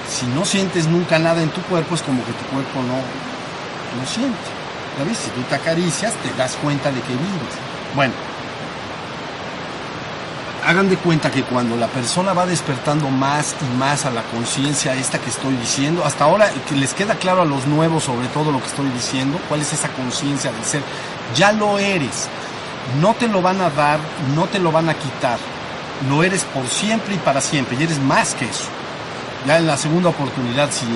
Si no sientes nunca nada en tu cuerpo, es como que tu cuerpo no, no siente. ¿Sabes? Si tú te acaricias, te das cuenta de que vives. Bueno, hagan de cuenta que cuando la persona va despertando más y más a la conciencia esta que estoy diciendo, hasta ahora que les queda claro a los nuevos sobre todo lo que estoy diciendo, cuál es esa conciencia del ser, ya lo eres, no te lo van a dar, no te lo van a quitar, lo eres por siempre y para siempre, y eres más que eso. Ya en la segunda oportunidad, si,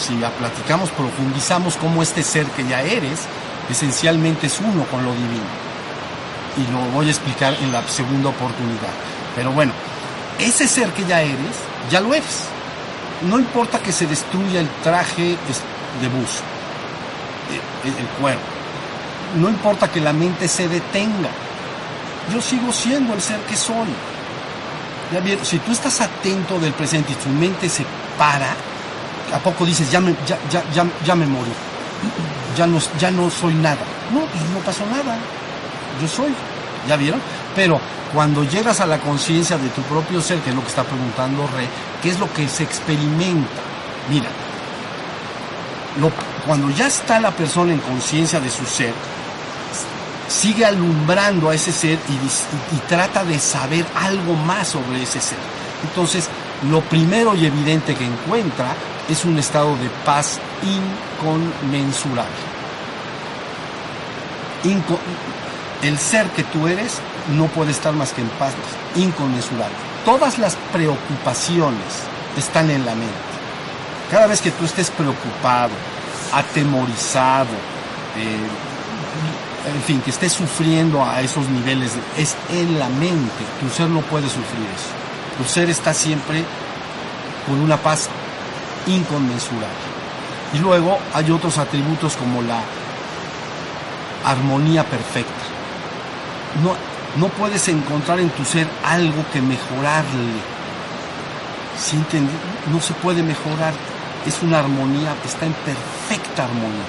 si la platicamos, profundizamos cómo este ser que ya eres, esencialmente es uno con lo divino y lo voy a explicar en la segunda oportunidad. Pero bueno, ese ser que ya eres, ya lo eres. No importa que se destruya el traje de buzo, eh, el, cuerpo. No importa que la mente se detenga. Yo sigo siendo el ser que soy. Ya bien, si tú estás atento del presente y tu mente se para, ¿a poco dices, ya me, ya, ya, ya, ya me morí? Ya no, ya no soy nada. No, pues no pasó nada yo soy. ¿Ya vieron? Pero cuando llegas a la conciencia de tu propio ser, que es lo que está preguntando Re, ¿qué es lo que se experimenta? Mira, cuando ya está la persona en conciencia de su ser, sigue alumbrando a ese ser y, y, trata de saber algo más sobre ese ser. Entonces, lo primero y evidente que encuentra es un estado de paz inconmensurable el ser que tú eres no puede estar más que en paz inconmensurable. Todas las preocupaciones están en la mente. Cada vez que tú estés preocupado, atemorizado, eh, en fin, que estés sufriendo a esos niveles, es en la mente. Tu ser no puede sufrir eso. Tu ser está siempre con una paz inconmensurable. Y luego hay otros atributos como la armonía perfecta no, No puedes encontrar en tu ser algo que mejorarle. ¿Sí entendí? No se puede mejorar. Es una armonía, está en perfecta armonía.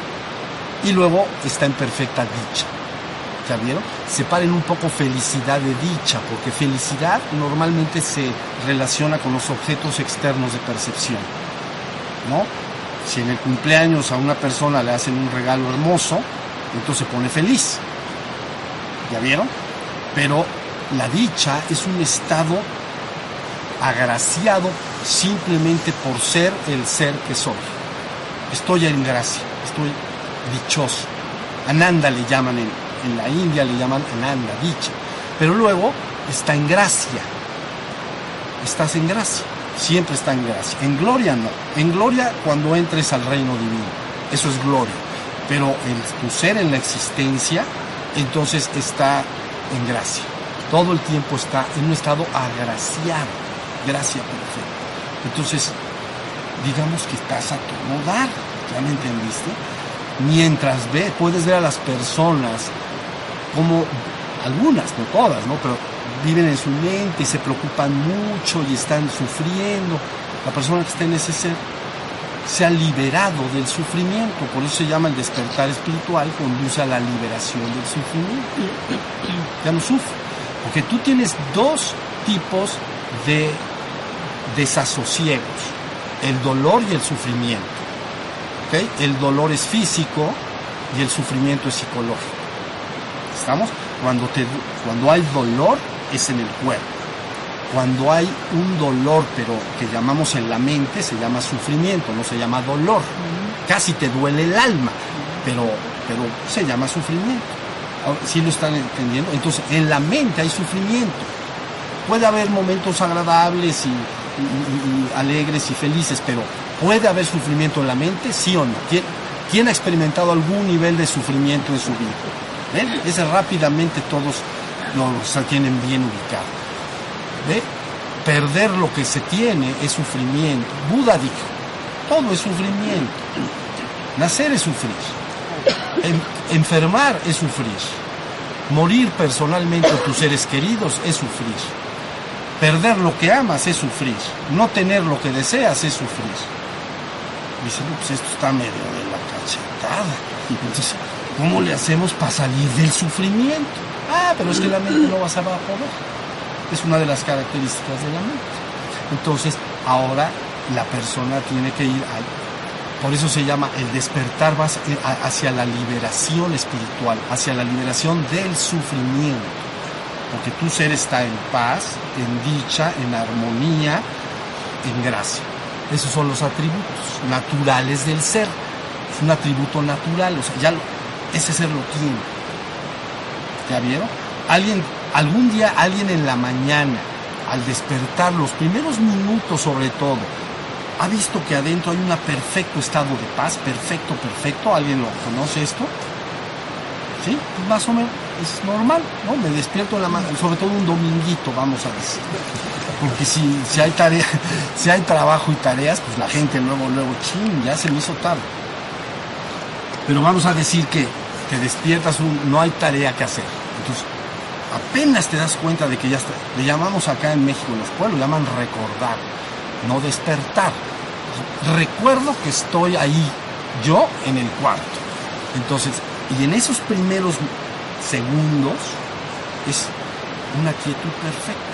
Y luego está en perfecta dicha. ¿Ya vieron? Separen un poco felicidad de dicha, porque felicidad normalmente se relaciona con los objetos externos de percepción. ¿No? Si en el cumpleaños a una persona le hacen un regalo hermoso, entonces se pone feliz. ¿Ya vieron? Pero la dicha es un estado agraciado simplemente por ser el ser que soy. Estoy en gracia, estoy dichoso. Ananda le llaman en, en la India, le llaman Ananda, dicha. Pero luego está en gracia. Estás en gracia, siempre está en gracia. En gloria no. En gloria cuando entres al reino divino. Eso es gloria. Pero el, tu ser en la existencia, entonces está en gracia. Todo el tiempo está en un estado agraciado, gracia perfecta. Entonces, digamos que estás a todo dar, ¿ya me entendiste? Mientras ve, puedes ver a las personas como algunas, no todas, ¿no? Pero viven en su mente y se preocupan mucho y están sufriendo. La persona que está en ese ser se ha liberado del sufrimiento, por eso se llama el despertar espiritual, conduce a la liberación del sufrimiento. Ya no sufre, porque tú tienes dos tipos de desasosiegos, el dolor y el sufrimiento. ¿okay? El dolor es físico y el sufrimiento es psicológico. ¿Estamos? Cuando, te, cuando hay dolor es en el cuerpo. Cuando hay un dolor, pero que llamamos en la mente, se llama sufrimiento, no se llama dolor. Casi te duele el alma, pero, pero se llama sufrimiento. ¿Sí lo están entendiendo? Entonces, en la mente hay sufrimiento. Puede haber momentos agradables y, y, y alegres y felices, pero ¿puede haber sufrimiento en la mente? ¿Sí o no? ¿Quién, quién ha experimentado algún nivel de sufrimiento en su vida? ¿Ven? Ese rápidamente todos lo tienen bien ubicado. Perder lo que se tiene es sufrimiento. Buda dijo, todo es sufrimiento. Nacer es sufrir. En, enfermar es sufrir. Morir personalmente a tus seres queridos es sufrir. Perder lo que amas es sufrir. No tener lo que deseas es sufrir. Dice, pues esto está medio de la cachetada. Entonces, ¿cómo le hacemos para salir del sufrimiento? Ah, pero es que la mente no vas a poder. Es una de las características de la mente. Entonces, ahora la persona tiene que ir a, por eso se llama el despertar vas hacia la liberación espiritual, hacia la liberación del sufrimiento. Porque tu ser está en paz, en dicha, en armonía, en gracia. Esos son los atributos naturales del ser. Es un atributo natural, ya lo, ese ser lo tiene. ¿Ya vieron? Alguien, algún día alguien en la mañana, al despertar, los primeros minutos sobre todo, ha visto que adentro hay un perfecto estado de paz, perfecto, perfecto. ¿Alguien lo conoce esto? ¿Sí? Pues más o menos es normal, ¿no? Me despierto en la mañana, sobre todo un dominguito, vamos a decir. Porque si, si hay tarea, si hay trabajo y tareas, pues la gente luego, luego, ching, ya se me hizo tarde. Pero vamos a decir que te despiertas, un, no hay tarea que hacer. Entonces, apenas te das cuenta de que ya está. Le llamamos acá en México, en los pueblos, llaman recordar, no despertar. Recuerdo que estoy ahí, yo en el cuarto. Entonces, y en esos primeros segundos es una quietud perfecta.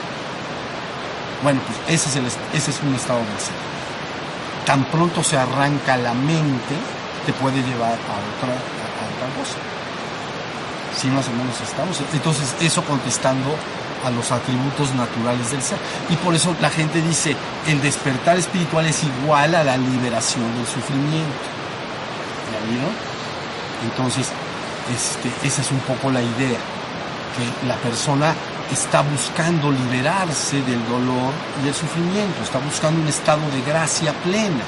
Bueno, pues ese es, el, ese es un estado de ser. Tan pronto se arranca la mente, te puede llevar a otra cosa. Sí, más o menos estamos. Entonces, eso contestando a los atributos naturales del ser. Y por eso la gente dice, el despertar espiritual es igual a la liberación del sufrimiento. ¿Ya vieron? Entonces, este, esa es un poco la idea, que la persona está buscando liberarse del dolor y del sufrimiento, está buscando un estado de gracia plena.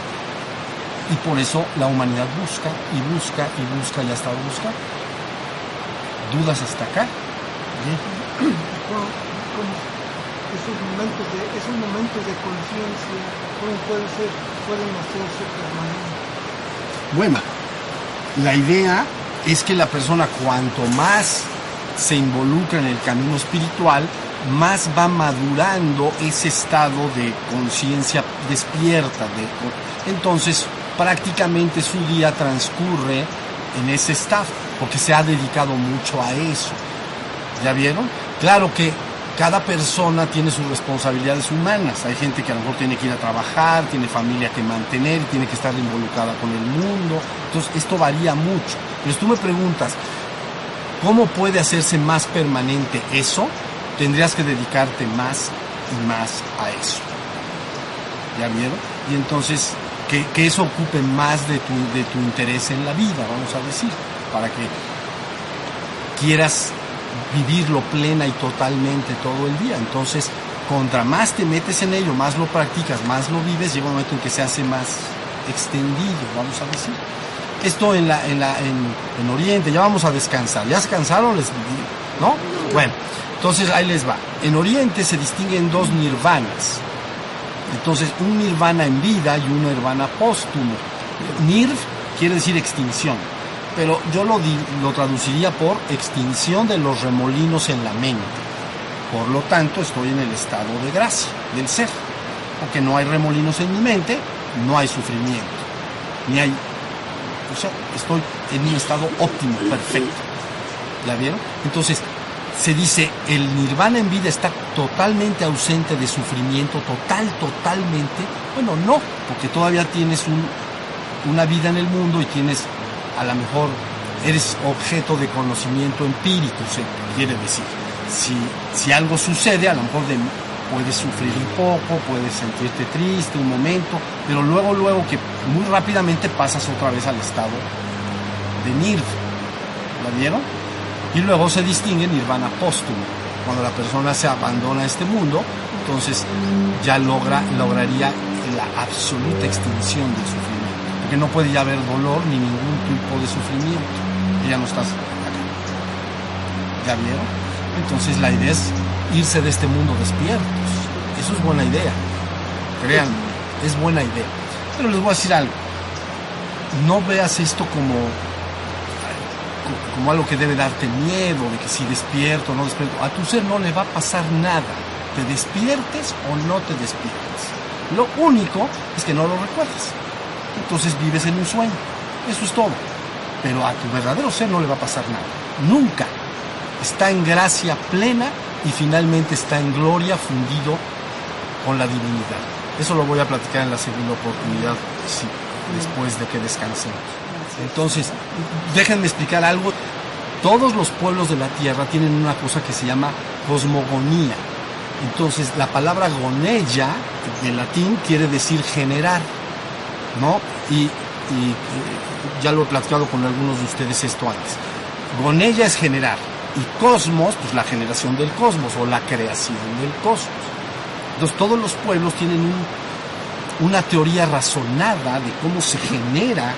Y por eso la humanidad busca y busca y busca y ha estado buscando. ¿Dudas hasta acá? Bien. esos momentos de, esos momentos de conciencia, ¿cómo pueden ser, pueden hacerse permanentes? Bueno, la idea es que la persona cuanto más se involucra en el camino espiritual, más va madurando ese estado de conciencia despierta. De, entonces, prácticamente su día transcurre en ese estado, porque se ha dedicado mucho a eso. ¿Ya vieron? Claro que cada persona tiene sus responsabilidades humanas. Hay gente que a lo mejor tiene que ir a trabajar, tiene familia que mantener, tiene que estar involucrada con el mundo. Entonces, esto varía mucho. Pero si tú me preguntas, ¿cómo puede hacerse más permanente eso? Tendrías que dedicarte más y más a eso. ¿Ya vieron? Y entonces, que, que eso ocupe más de tu, de tu interés en la vida, vamos a decir, para que quieras vivirlo plena y totalmente todo el día. Entonces, contra más te metes en ello, más lo practicas, más lo vives, llega un momento en que se hace más extendido, vamos a decir. Esto en, la, en, la, en, Oriente, ya vamos a descansar. ¿Ya se cansaron? ¿No? Bueno, entonces ahí les va. En Oriente se distinguen dos nirvanas. Entonces, un nirvana en vida y un nirvana póstumo. Nirv quiere decir extinción pero yo lo, lo traduciría por extinción de los remolinos en la mente. Por lo tanto, estoy en el estado de gracia del ser. Porque no hay remolinos en mi mente, no hay sufrimiento. Ni hay. O sea, estoy en un estado óptimo, perfecto. ¿La vieron? Entonces, se dice, el nirvana en vida está totalmente ausente de sufrimiento, total, totalmente. Bueno, no, porque todavía tienes un, una vida en el mundo y tienes a lo mejor eres objeto de conocimiento empírico, se quiere decir. Si, algo sucede, a lo mejor puedes sufrir un poco, puedes sentirte triste un momento, pero luego, luego que muy rápidamente pasas otra vez al estado de nirv. ¿La vieron? Y luego se distingue nirvana póstumo. Cuando la persona se abandona a este mundo, entonces ya logra, lograría la absoluta extinción del sufrimiento que no puede ya haber dolor ni ningún tipo de sufrimiento. ya no estás acá. ¿Ya vieron? Entonces la idea es irse de este mundo despiertos. Eso es buena idea. Créanme, es buena idea. Pero les voy a decir algo. No veas esto como como algo que debe darte miedo, de que si despierto o no despierto, a tu ser no le va a pasar nada, te despiertes o no te despiertes. Lo único es que no lo recuerdas entonces vives en un sueño. Eso es todo. Pero a tu verdadero ser no le va a pasar nada. Nunca. Está en gracia plena y finalmente está en gloria fundido con la divinidad. Eso lo voy a platicar en la segunda oportunidad, sí, después de que descansemos. Entonces, déjenme explicar algo. Todos los pueblos de la tierra tienen una cosa que se llama cosmogonía. Entonces, la palabra gonella, en latín, quiere decir generar. ¿no? Y, ya lo he platicado con algunos de ustedes esto antes. Gonella es generar y cosmos, pues la generación del cosmos o la creación del cosmos. Entonces todos los pueblos tienen una teoría razonada de cómo se genera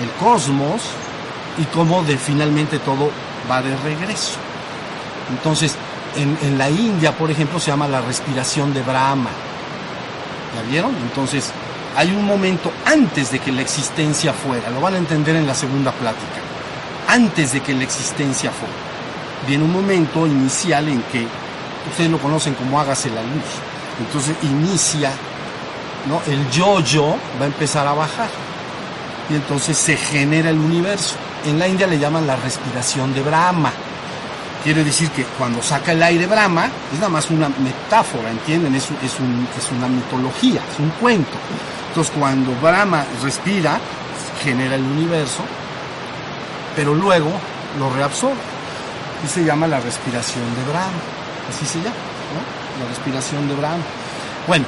el cosmos y cómo de, finalmente todo va de regreso. Entonces, en, la India, por ejemplo, se llama la respiración de Brahma. ¿La vieron? Entonces, hay un momento antes de que la existencia fuera, lo van a entender en la segunda plática, antes de que la existencia fuera. Viene un momento inicial en que ustedes lo conocen como hágase la luz. Entonces inicia, ¿no? El yo-yo va a empezar a bajar. Y entonces se genera el universo. En la India le llaman la respiración de Brahma. Quiere decir que cuando saca el aire Brahma, es nada más una metáfora, ¿entienden? Es, es, es una mitología, es un cuento. Entonces cuando Brahma respira, genera el universo, pero luego lo reabsorbe. Y se llama la respiración de Brahma. Así se llama, ¿no? La respiración de Brahma. Bueno,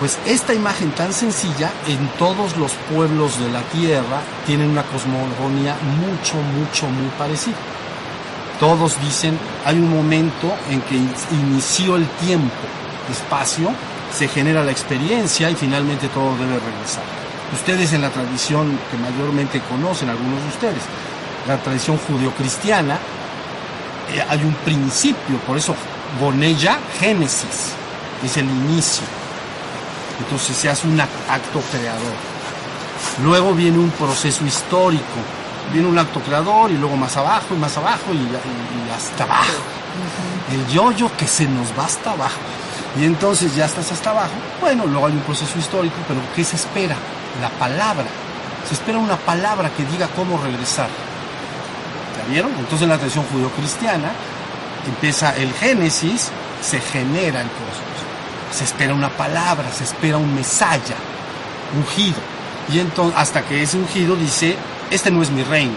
pues esta imagen tan sencilla en todos los pueblos de la tierra tienen una cosmogonía mucho, mucho, muy parecida. Todos dicen, hay un momento en que inició el tiempo, espacio, se genera la experiencia y finalmente todo debe regresar. Ustedes en la tradición que mayormente conocen, algunos de ustedes, la tradición judeocristiana, eh, hay un principio, por eso Bonella, Génesis, es el inicio. Entonces se hace un acto creador. Luego viene un proceso histórico, Viene un acto creador y luego más abajo y más abajo y, y hasta abajo. El yo-yo que se nos va hasta abajo. Y entonces ya estás hasta abajo. Bueno, luego hay un proceso histórico, pero ¿qué se espera? La palabra. Se espera una palabra que diga cómo regresar. ¿Ya vieron? Entonces en la tradición judío-cristiana empieza el Génesis, se genera el cosmos. Se espera una palabra, se espera un mesaya, ungido. Y entonces, hasta que ese ungido dice, este no es mi reino.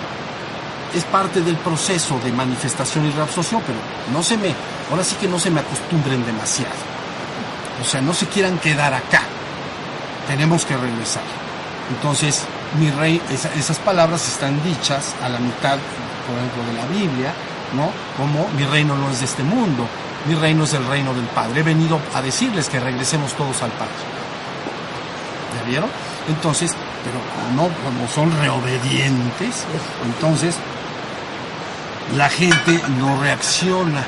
Es parte del proceso de manifestación y reabsorción, pero no se me, ahora sí que no se me acostumbren demasiado. O sea, no se quieran quedar acá. Tenemos que regresar. Entonces, mi rey, esas palabras están dichas a la mitad, por ejemplo, de la Biblia, ¿no? Como mi reino no es de este mundo, mi reino es el reino del Padre. He venido a decirles que regresemos todos al Padre. ¿Ya vieron? Entonces, pero como, como son reobedientes, entonces la gente no reacciona,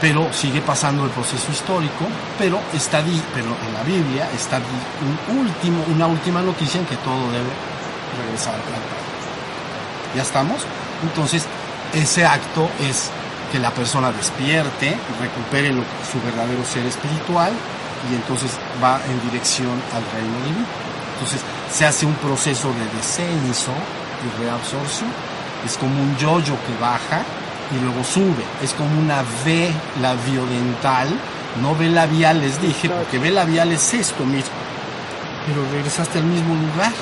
pero sigue pasando el proceso histórico, pero está pero en la Biblia está un último, una última noticia en que todo debe regresar al Padre. ¿Ya estamos? Entonces, ese acto es que la persona despierte, recupere su verdadero ser espiritual y entonces va en dirección al reino divino. Entonces se hace un proceso de descenso y reabsorción. Es como un yoyo que baja y luego sube. Es como una V labiodental, no V labial les dije, porque V labial es esto mismo. Pero regresaste al mismo lugar.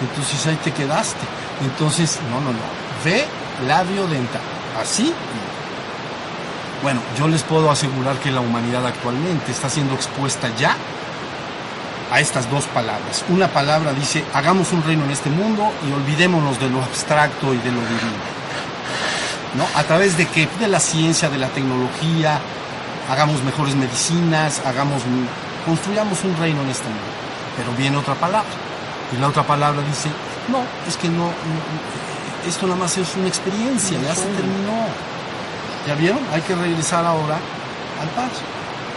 Entonces ahí te quedaste. Entonces, no, no, no. V labiodental. Así bueno, yo les puedo asegurar que la humanidad actualmente está siendo expuesta ya a estas dos palabras. Una palabra dice, hagamos un reino en este mundo y olvidémonos de lo abstracto y de lo divino. A través de que de la ciencia, de la tecnología, hagamos mejores medicinas, hagamos construyamos un reino en este mundo. Pero viene otra palabra. Y la otra palabra dice, no, es que no, esto nada más es una experiencia, ya se terminó. ¿Ya vieron? Hay que regresar ahora al paso.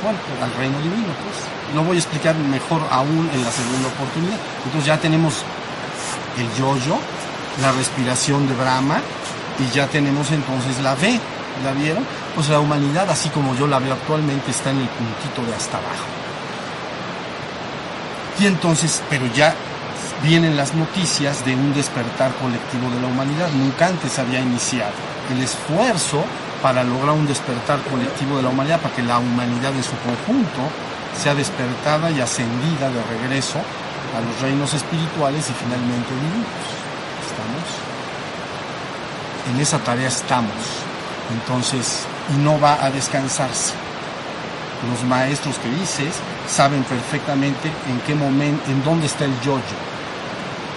Bueno, al reino divino, pues. Lo voy a explicar mejor aún en la segunda oportunidad. Entonces ya tenemos el yoyo, la respiración de Brahma y ya tenemos entonces la V. ¿La vieron? Pues la humanidad, así como yo la veo actualmente, está en el puntito de hasta abajo. Y entonces, pero ya vienen las noticias de un despertar colectivo de la humanidad. Nunca antes había iniciado. El esfuerzo para lograr un despertar colectivo de la humanidad, para que la humanidad en su conjunto sea despertada y ascendida de regreso a los reinos espirituales y finalmente divinos. En esa tarea estamos. Entonces, y no va a descansarse. Los maestros que dices saben perfectamente en qué momento, en dónde está el yoyo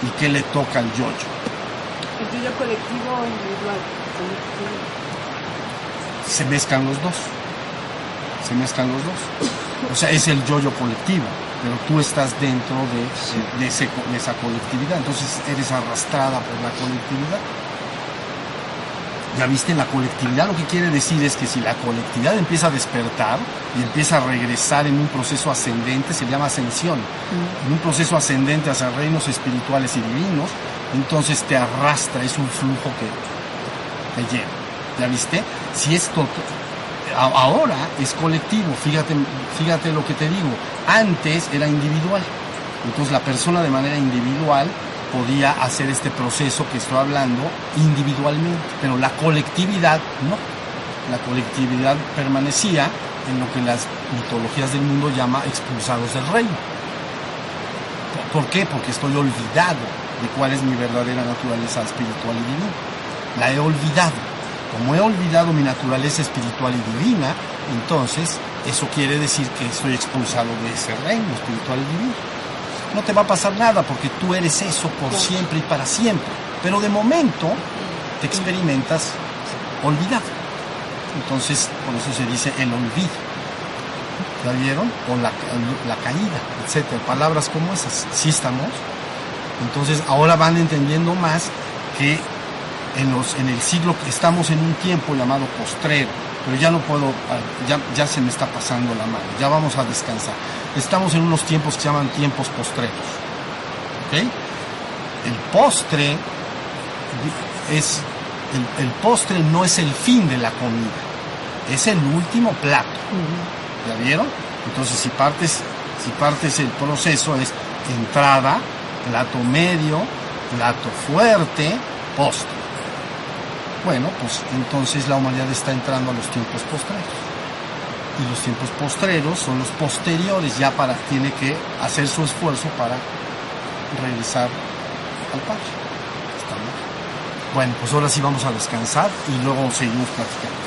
y qué le toca al yoyo. El yoyo colectivo o individual se mezclan los dos. Se mezclan los dos. O sea, es el yoyo colectivo, pero tú estás dentro de, esa colectividad, entonces eres arrastrada por la colectividad. ¿Ya viste? La colectividad lo que quiere decir es que si la colectividad empieza a despertar y empieza a regresar en un proceso ascendente, se llama ascensión, mm. en un proceso ascendente hacia reinos espirituales y divinos, entonces te arrastra, es un flujo que te lleva. ¿Ya viste? Si esto ahora es colectivo, fíjate, fíjate lo que te digo, antes era individual. Entonces la persona de manera individual podía hacer este proceso que estoy hablando individualmente, pero la colectividad no. La colectividad permanecía en lo que las mitologías del mundo llama expulsados del reino. ¿Por qué? Porque estoy olvidado de cuál es mi verdadera naturaleza espiritual y divina. La he olvidado como he olvidado mi naturaleza espiritual y divina, entonces eso quiere decir que estoy expulsado de ese reino espiritual y divino. No te va a pasar nada porque tú eres eso por siempre y para siempre. Pero de momento te experimentas olvidado. Entonces, por eso se dice el olvido. ¿Ya vieron? O la, la caída, etcétera. Palabras como esas. Sí estamos. Entonces, ahora van entendiendo más que en, los, en el siglo que estamos en un tiempo llamado postrero, pero ya no puedo, ah, ya, ya se me está pasando la mano, ya vamos a descansar. Estamos en unos tiempos que se llaman tiempos postreros. El postre es el, el postre no es el fin de la comida, es el último plato. ¿Ya vieron? Entonces si partes, si partes el proceso es entrada, plato medio, plato fuerte, postre. Bueno, pues entonces la humanidad está entrando a los tiempos postreros. Y los tiempos postreros son los posteriores, ya para, tiene que hacer su esfuerzo para regresar al Padre. Está bien. Bueno, pues ahora sí vamos a descansar y luego seguimos platicando.